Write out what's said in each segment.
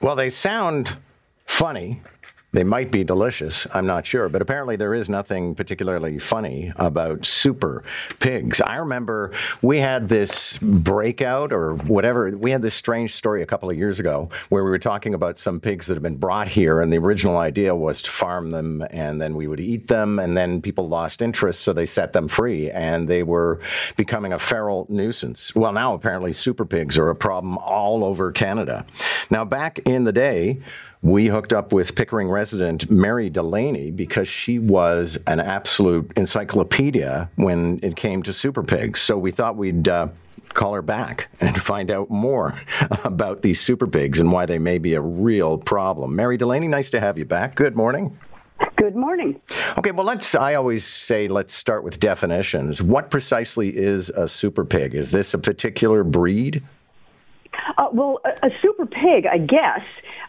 Well, they sound funny. They might be delicious. I'm not sure. But apparently, there is nothing particularly funny about super pigs. I remember we had this breakout or whatever. We had this strange story a couple of years ago where we were talking about some pigs that had been brought here. And the original idea was to farm them and then we would eat them. And then people lost interest. So they set them free and they were becoming a feral nuisance. Well, now apparently, super pigs are a problem all over Canada. Now, back in the day, we hooked up with Pickering resident Mary Delaney because she was an absolute encyclopedia when it came to super pigs. So we thought we'd uh, call her back and find out more about these super pigs and why they may be a real problem. Mary Delaney, nice to have you back. Good morning. Good morning. Okay, well, let's. I always say let's start with definitions. What precisely is a super pig? Is this a particular breed? Uh, well, a, a super pig, I guess,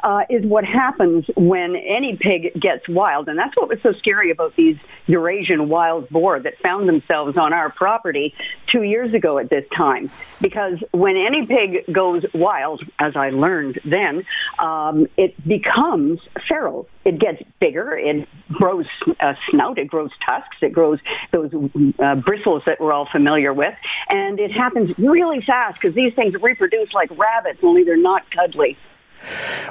uh, is what happens when any pig gets wild. And that's what was so scary about these Eurasian wild boar that found themselves on our property two years ago at this time. Because when any pig goes wild, as I learned then, um, it becomes feral. It gets bigger, it grows a snout, it grows tusks, it grows those uh, bristles that we're all familiar with. And it happens really fast because these things reproduce like rabbits, only they're not cuddly.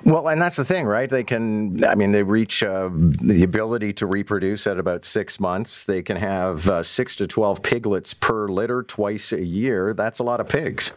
Well, and that's the thing, right? They can, I mean, they reach uh, the ability to reproduce at about six months. They can have uh, six to 12 piglets per litter twice a year. That's a lot of pigs.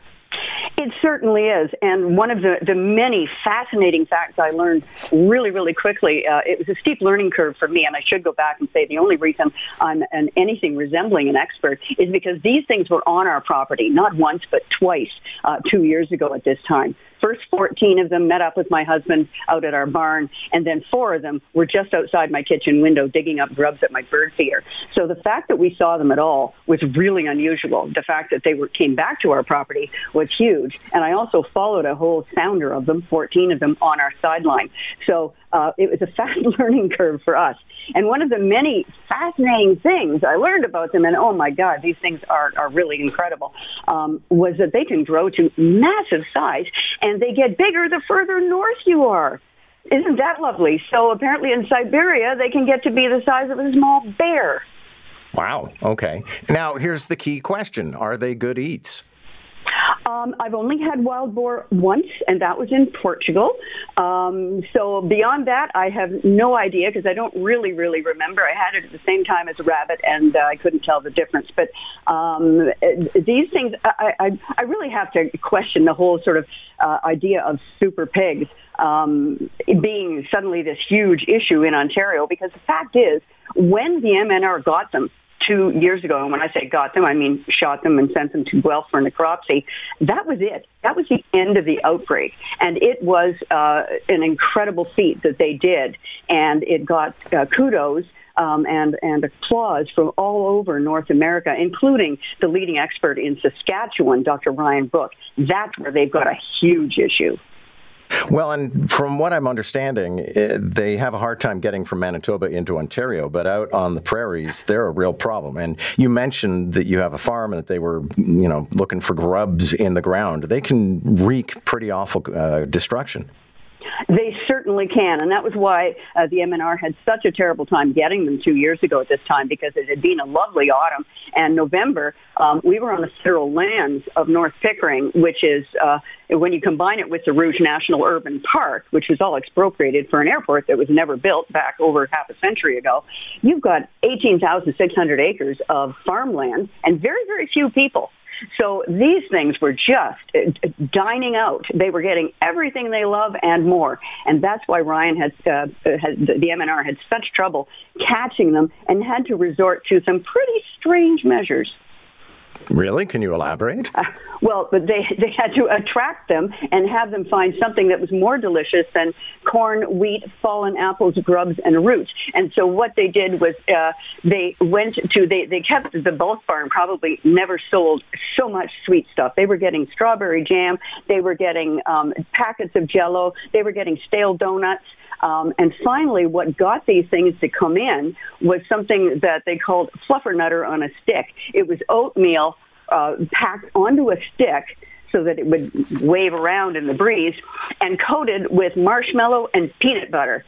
It certainly is. And one of the, the many fascinating facts I learned really, really quickly, uh, it was a steep learning curve for me. And I should go back and say the only reason I'm an, anything resembling an expert is because these things were on our property, not once, but twice, uh, two years ago at this time. First 14 of them met up with my husband out at our barn, and then four of them were just outside my kitchen window digging up grubs at my bird feeder. So the fact that we saw them at all was really unusual. The fact that they were, came back to our property was huge. And I also followed a whole sounder of them, 14 of them, on our sideline. So uh, it was a fast learning curve for us. And one of the many fascinating things I learned about them, and oh my God, these things are, are really incredible, um, was that they can grow to massive size and they get bigger the further north you are. Isn't that lovely? So apparently in Siberia, they can get to be the size of a small bear. Wow. Okay. Now, here's the key question Are they good eats? Um, I've only had wild boar once, and that was in Portugal. Um, so beyond that, I have no idea because I don't really, really remember. I had it at the same time as a rabbit, and uh, I couldn't tell the difference. But um, these things, I, I, I really have to question the whole sort of uh, idea of super pigs um, being suddenly this huge issue in Ontario because the fact is, when the MNR got them, two years ago, and when I say got them, I mean shot them and sent them to Guelph for necropsy. That was it. That was the end of the outbreak, and it was uh, an incredible feat that they did, and it got uh, kudos. Um, and and applause from all over North America, including the leading expert in Saskatchewan, Dr. Ryan Brook. That's where they've got a huge issue. Well, and from what I'm understanding, eh, they have a hard time getting from Manitoba into Ontario, but out on the prairies, they're a real problem. And you mentioned that you have a farm and that they were, you know, looking for grubs in the ground. They can wreak pretty awful uh, destruction. They certainly can, and that was why uh, the MNR had such a terrible time getting them two years ago at this time because it had been a lovely autumn and November. Um, we were on the federal lands of North Pickering, which is uh, when you combine it with the Rouge National Urban Park, which was all expropriated for an airport that was never built back over half a century ago. You've got 18,600 acres of farmland and very, very few people. So these things were just uh, dining out. They were getting everything they love and more. And that's why Ryan had, uh, had the MNR had such trouble catching them and had to resort to some pretty strange measures. Really? Can you elaborate? Uh, well, but they they had to attract them and have them find something that was more delicious than corn, wheat, fallen apples, grubs, and roots. And so what they did was uh, they went to they they kept the bulk barn probably never sold so much sweet stuff. They were getting strawberry jam, they were getting um, packets of Jello, they were getting stale donuts. Um, and finally, what got these things to come in was something that they called fluffernutter on a stick. It was oatmeal uh, packed onto a stick so that it would wave around in the breeze, and coated with marshmallow and peanut butter.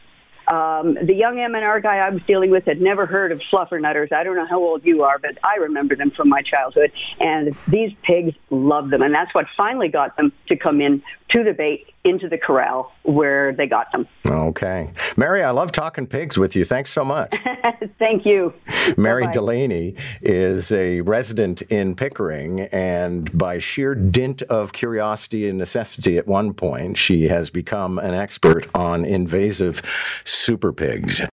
Um, the young MNR guy I was dealing with had never heard of fluffernutters. I don't know how old you are, but I remember them from my childhood. And these pigs loved them. And that's what finally got them to come in to the bait into the corral where they got them. Okay. Mary, I love talking pigs with you. Thanks so much. Thank you. Mary Bye-bye. Delaney is a resident in Pickering, and by sheer dint of curiosity and necessity at one point, she has become an expert on invasive super pigs.